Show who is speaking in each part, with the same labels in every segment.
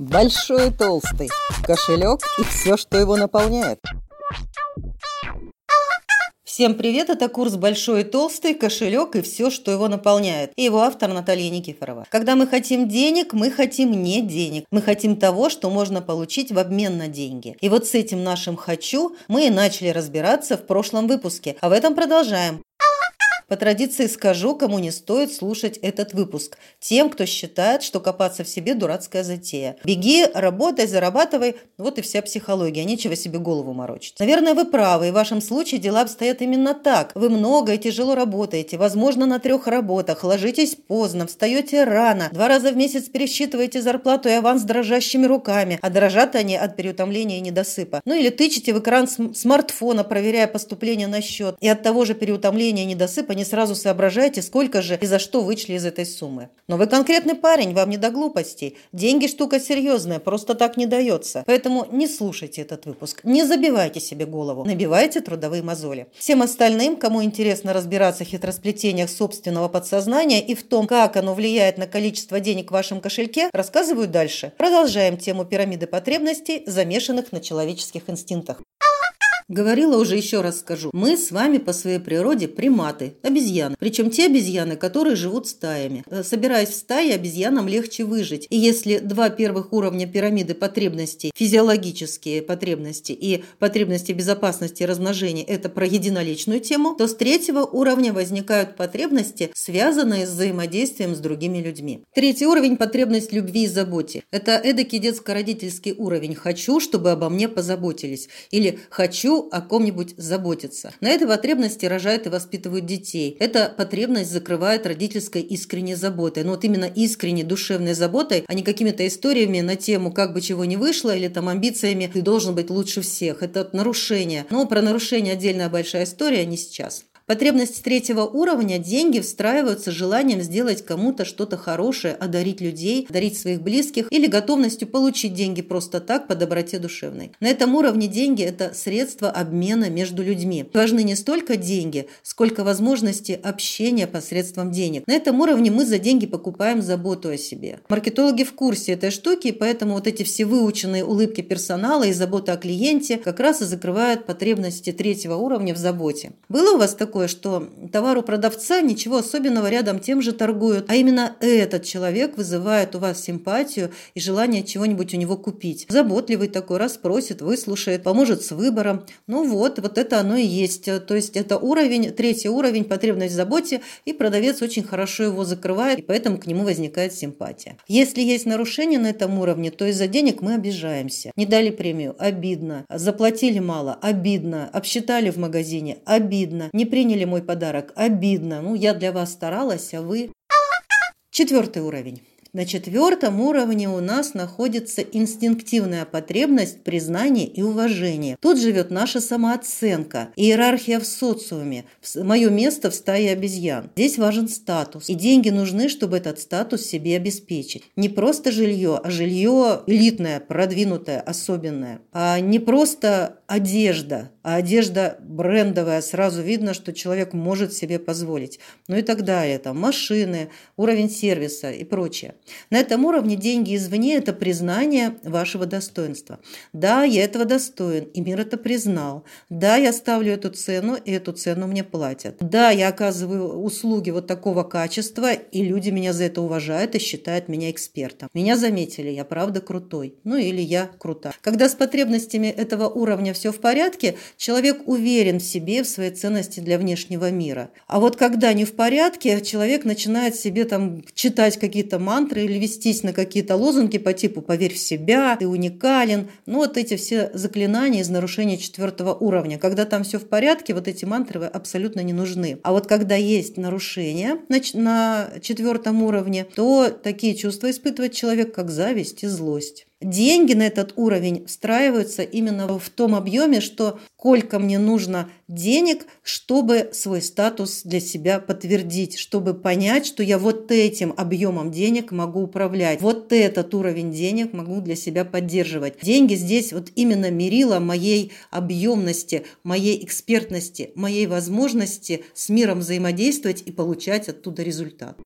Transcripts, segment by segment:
Speaker 1: Большой и толстый, кошелек и все, что его наполняет.
Speaker 2: Всем привет, это курс «Большой и толстый», кошелек и все, что его наполняет. И его автор Наталья Никифорова. Когда мы хотим денег, мы хотим не денег. Мы хотим того, что можно получить в обмен на деньги. И вот с этим нашим «хочу» мы и начали разбираться в прошлом выпуске. А в этом продолжаем. По традиции скажу, кому не стоит слушать этот выпуск. Тем, кто считает, что копаться в себе – дурацкая затея. Беги, работай, зарабатывай – вот и вся психология, нечего себе голову морочить. Наверное, вы правы, и в вашем случае дела обстоят именно так. Вы много и тяжело работаете, возможно, на трех работах, ложитесь поздно, встаете рано, два раза в месяц пересчитываете зарплату и аванс дрожащими руками, а дрожат они от переутомления и недосыпа. Ну или тычете в экран смартфона, проверяя поступление на счет, и от того же переутомления и недосыпа не сразу соображаете, сколько же и за что вычли из этой суммы. Но вы конкретный парень, вам не до глупостей. Деньги штука серьезная, просто так не дается. Поэтому не слушайте этот выпуск, не забивайте себе голову, набивайте трудовые мозоли. Всем остальным, кому интересно разбираться в хитросплетениях собственного подсознания и в том, как оно влияет на количество денег в вашем кошельке, рассказываю дальше. Продолжаем тему пирамиды потребностей, замешанных на человеческих инстинктах. Говорила уже еще раз скажу. Мы с вами по своей природе приматы, обезьяны. Причем те обезьяны, которые живут стаями. Э, собираясь в стае, обезьянам легче выжить. И если два первых уровня пирамиды потребностей, физиологические потребности и потребности безопасности и размножения – это про единоличную тему, то с третьего уровня возникают потребности, связанные с взаимодействием с другими людьми. Третий уровень – потребность любви и заботе. Это эдакий детско-родительский уровень. Хочу, чтобы обо мне позаботились. Или хочу, о ком-нибудь заботиться. На этой потребности рожают и воспитывают детей. Эта потребность закрывает родительской искренней заботой. Но вот именно искренней душевной заботой, а не какими-то историями на тему, как бы чего не вышло, или там амбициями «ты должен быть лучше всех». Это нарушение. Но про нарушение отдельная большая история, не сейчас. Потребности третьего уровня – деньги встраиваются желанием сделать кому-то что-то хорошее, одарить людей, одарить своих близких или готовностью получить деньги просто так по доброте душевной. На этом уровне деньги – это средство обмена между людьми. Важны не столько деньги, сколько возможности общения посредством денег. На этом уровне мы за деньги покупаем заботу о себе. Маркетологи в курсе этой штуки, поэтому вот эти все выученные улыбки персонала и забота о клиенте как раз и закрывают потребности третьего уровня в заботе. Было у вас такое такое, что товар у продавца ничего особенного рядом тем же торгуют, а именно этот человек вызывает у вас симпатию и желание чего-нибудь у него купить. Заботливый такой, расспросит, выслушает, поможет с выбором. Ну вот, вот это оно и есть. То есть это уровень, третий уровень, потребность в заботе, и продавец очень хорошо его закрывает, и поэтому к нему возникает симпатия. Если есть нарушение на этом уровне, то из-за денег мы обижаемся. Не дали премию – обидно. Заплатили мало – обидно. Обсчитали в магазине – обидно. Не приняли приняли мой подарок. Обидно. Ну, я для вас старалась, а вы... Четвертый уровень. На четвертом уровне у нас находится инстинктивная потребность признания и уважения. Тут живет наша самооценка, иерархия в социуме, мое место в стае обезьян. Здесь важен статус, и деньги нужны, чтобы этот статус себе обеспечить. Не просто жилье, а жилье элитное, продвинутое, особенное. А не просто одежда, а одежда брендовая, сразу видно, что человек может себе позволить. Ну и так далее. Там машины, уровень сервиса и прочее. На этом уровне деньги извне – это признание вашего достоинства. Да, я этого достоин, и мир это признал. Да, я ставлю эту цену, и эту цену мне платят. Да, я оказываю услуги вот такого качества, и люди меня за это уважают и считают меня экспертом. Меня заметили, я правда крутой. Ну или я крута. Когда с потребностями этого уровня все в порядке, человек уверен в себе, в своей ценности для внешнего мира. А вот когда не в порядке, человек начинает себе там читать какие-то мантры, или вестись на какие-то лозунги по типу «поверь в себя», «ты уникален». Ну, вот эти все заклинания из нарушения четвертого уровня. Когда там все в порядке, вот эти мантры абсолютно не нужны. А вот когда есть нарушения на четвертом уровне, то такие чувства испытывает человек, как зависть и злость. Деньги на этот уровень встраиваются именно в том объеме, что сколько мне нужно денег, чтобы свой статус для себя подтвердить, чтобы понять, что я вот этим объемом денег могу управлять, вот этот уровень денег могу для себя поддерживать. Деньги здесь вот именно мерило моей объемности, моей экспертности, моей возможности с миром взаимодействовать и получать оттуда результат.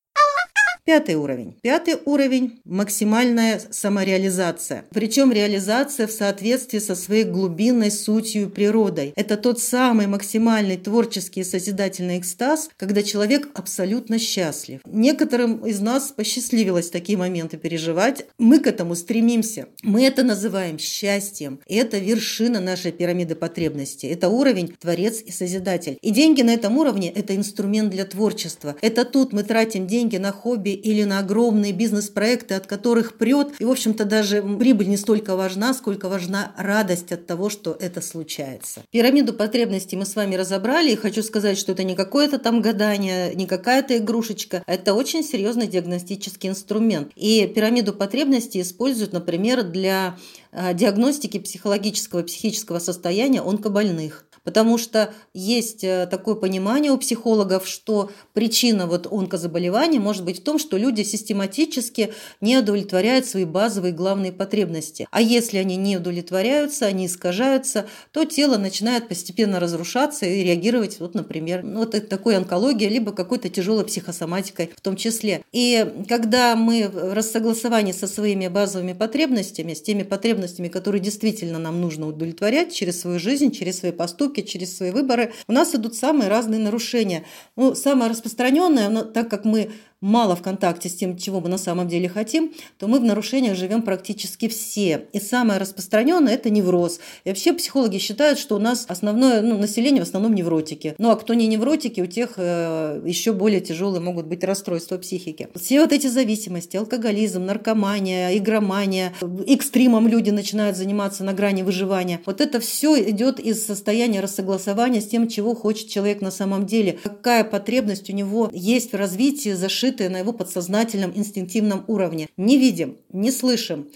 Speaker 2: Пятый уровень. Пятый уровень – максимальная самореализация. Причем реализация в соответствии со своей глубинной сутью природой. Это тот самый максимальный творческий и созидательный экстаз, когда человек абсолютно счастлив. Некоторым из нас посчастливилось такие моменты переживать. Мы к этому стремимся. Мы это называем счастьем. Это вершина нашей пирамиды потребностей. Это уровень творец и созидатель. И деньги на этом уровне – это инструмент для творчества. Это тут мы тратим деньги на хобби или на огромные бизнес-проекты, от которых прет. И, в общем-то, даже прибыль не столько важна, сколько важна радость от того, что это случается. Пирамиду потребностей мы с вами разобрали. И хочу сказать, что это не какое-то там гадание, не какая-то игрушечка. Это очень серьезный диагностический инструмент. И пирамиду потребностей используют, например, для а, диагностики психологического и психического состояния онкобольных. Потому что есть э, такое понимание у психологов, что причина вот онкозаболевания может быть в том, что люди систематически не удовлетворяют свои базовые главные потребности. А если они не удовлетворяются, они искажаются, то тело начинает постепенно разрушаться и реагировать, вот, например, ну, вот такой онкологией, либо какой-то тяжелой психосоматикой в том числе. И когда мы в рассогласовании со своими базовыми потребностями, с теми потребностями, которые действительно нам нужно удовлетворять через свою жизнь, через свои поступки, поступки, через свои выборы, у нас идут самые разные нарушения. Ну, самое распространенное, так как мы мало в контакте с тем, чего мы на самом деле хотим, то мы в нарушениях живем практически все. И самое распространенное – это невроз. И вообще психологи считают, что у нас основное ну, население в основном невротики. Ну а кто не невротики, у тех э, еще более тяжелые могут быть расстройства психики. Все вот эти зависимости, алкоголизм, наркомания, игромания, экстримом люди начинают заниматься на грани выживания. Вот это все идет из состояния рассогласования с тем, чего хочет человек на самом деле. Какая потребность у него есть в развитии, зашитая скрытые на его подсознательном инстинктивном уровне. Не видим, не слышим.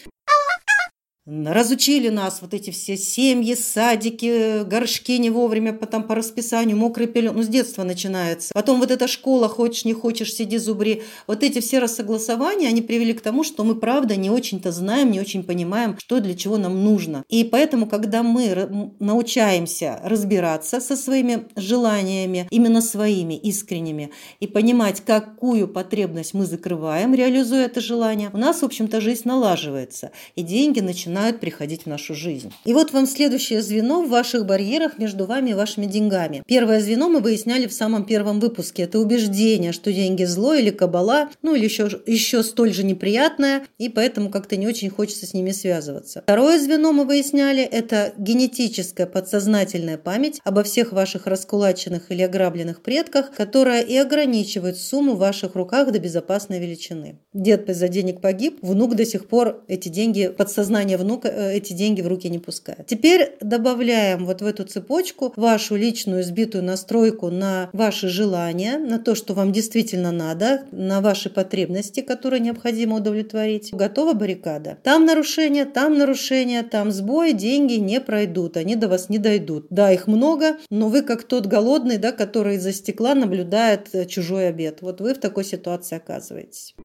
Speaker 2: Разучили нас вот эти все семьи, садики, горшки не вовремя, потом по расписанию, мокрый пелен. Ну, с детства начинается. Потом вот эта школа, хочешь, не хочешь, сиди, зубри. Вот эти все рассогласования, они привели к тому, что мы, правда, не очень-то знаем, не очень понимаем, что для чего нам нужно. И поэтому, когда мы научаемся разбираться со своими желаниями, именно своими, искренними, и понимать, какую потребность мы закрываем, реализуя это желание, у нас, в общем-то, жизнь налаживается. И деньги начинают начинают приходить в нашу жизнь. И вот вам следующее звено в ваших барьерах между вами и вашими деньгами. Первое звено мы выясняли в самом первом выпуске. Это убеждение, что деньги зло или кабала, ну или еще, еще столь же неприятное, и поэтому как-то не очень хочется с ними связываться. Второе звено мы выясняли – это генетическая подсознательная память обо всех ваших раскулаченных или ограбленных предках, которая и ограничивает сумму в ваших руках до безопасной величины. Дед из-за денег погиб, внук до сих пор эти деньги, подсознание равно э, эти деньги в руки не пускает. Теперь добавляем вот в эту цепочку вашу личную сбитую настройку на ваши желания, на то, что вам действительно надо, на ваши потребности, которые необходимо удовлетворить. Готова баррикада? Там нарушение, там нарушение, там сбой, деньги не пройдут, они до вас не дойдут. Да, их много, но вы как тот голодный, да, который из-за стекла наблюдает э, чужой обед. Вот вы в такой ситуации оказываетесь.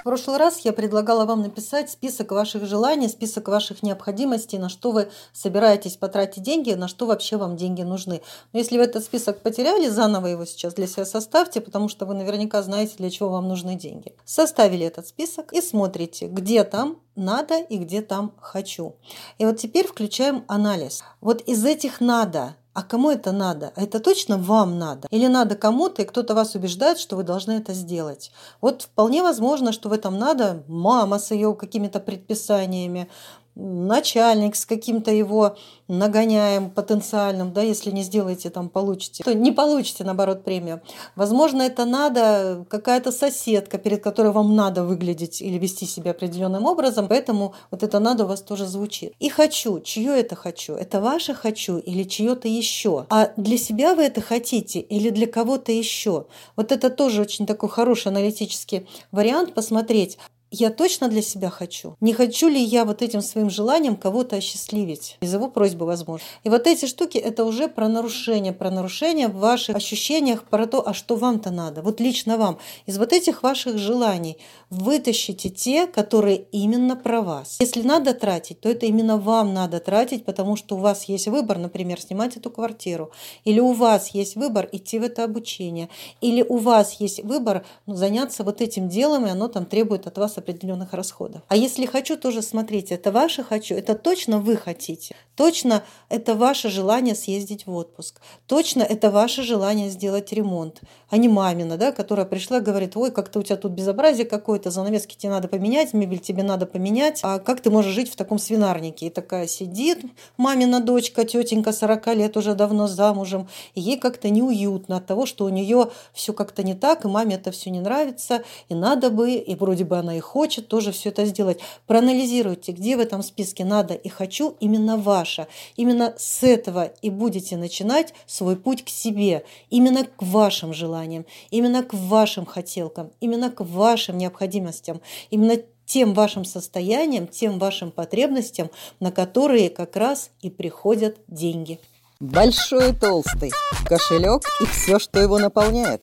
Speaker 2: В прошлый раз я предлагала вам написать список ваших желаний, список ваших необходимостей, на что вы собираетесь потратить деньги, на что вообще вам деньги нужны. Но если вы этот список потеряли, заново его сейчас для себя составьте, потому что вы наверняка знаете, для чего вам нужны деньги. Составили этот список и смотрите, где там надо и где там хочу. И вот теперь включаем анализ. Вот из этих надо а кому это надо? А это точно вам надо? Или надо кому-то, и кто-то вас убеждает, что вы должны это сделать? Вот вполне возможно, что в этом надо мама с ее какими-то предписаниями, начальник с каким-то его нагоняем потенциальным, да, если не сделаете, там получите, то не получите, наоборот, премию. Возможно, это надо какая-то соседка, перед которой вам надо выглядеть или вести себя определенным образом, поэтому вот это надо у вас тоже звучит. И хочу, чье это хочу? Это ваше хочу или чье-то еще? А для себя вы это хотите или для кого-то еще? Вот это тоже очень такой хороший аналитический вариант посмотреть, я точно для себя хочу? Не хочу ли я вот этим своим желанием кого-то осчастливить? Из его просьбы возможно. И вот эти штуки – это уже про нарушение, про нарушение в ваших ощущениях, про то, а что вам-то надо, вот лично вам. Из вот этих ваших желаний вытащите те, которые именно про вас. Если надо тратить, то это именно вам надо тратить, потому что у вас есть выбор, например, снимать эту квартиру, или у вас есть выбор идти в это обучение, или у вас есть выбор ну, заняться вот этим делом, и оно там требует от вас определенных расходов. А если хочу, тоже смотрите, это ваше хочу, это точно вы хотите, точно это ваше желание съездить в отпуск, точно это ваше желание сделать ремонт, а не мамина, да, которая пришла и говорит, ой, как-то у тебя тут безобразие какое-то, занавески тебе надо поменять, мебель тебе надо поменять, а как ты можешь жить в таком свинарнике? И такая сидит мамина дочка, тетенька 40 лет уже давно замужем, и ей как-то неуютно от того, что у нее все как-то не так, и маме это все не нравится, и надо бы, и вроде бы она и хочет тоже все это сделать. Проанализируйте, где в этом списке надо и хочу именно ваше. Именно с этого и будете начинать свой путь к себе, именно к вашим желаниям, именно к вашим хотелкам, именно к вашим необходимостям, именно тем вашим состоянием, тем вашим потребностям, на которые как раз и приходят деньги.
Speaker 1: Большой и толстый. Кошелек и все, что его наполняет.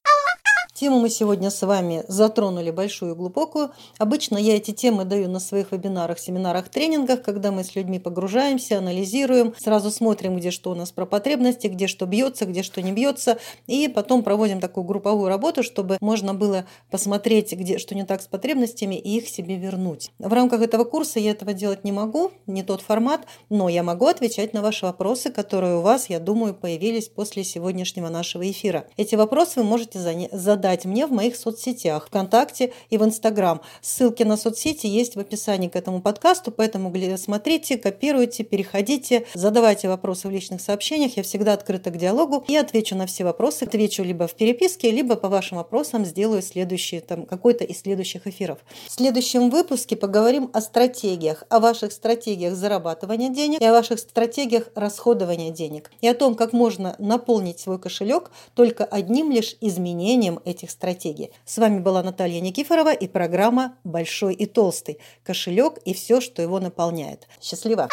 Speaker 2: Тему мы сегодня с вами затронули большую и глубокую. Обычно я эти темы даю на своих вебинарах, семинарах, тренингах, когда мы с людьми погружаемся, анализируем, сразу смотрим, где что у нас про потребности, где что бьется, где что не бьется, и потом проводим такую групповую работу, чтобы можно было посмотреть, где что не так с потребностями и их себе вернуть. В рамках этого курса я этого делать не могу, не тот формат, но я могу отвечать на ваши вопросы, которые у вас, я думаю, появились после сегодняшнего нашего эфира. Эти вопросы вы можете задать задать мне в моих соцсетях, ВКонтакте и в Инстаграм. Ссылки на соцсети есть в описании к этому подкасту, поэтому смотрите, копируйте, переходите, задавайте вопросы в личных сообщениях. Я всегда открыта к диалогу и отвечу на все вопросы. Отвечу либо в переписке, либо по вашим вопросам сделаю следующий, там, какой-то из следующих эфиров. В следующем выпуске поговорим о стратегиях, о ваших стратегиях зарабатывания денег и о ваших стратегиях расходования денег. И о том, как можно наполнить свой кошелек только одним лишь изменением этих этих стратегий. С вами была Наталья Никифорова и программа «Большой и толстый. Кошелек и все, что его наполняет». Счастливо!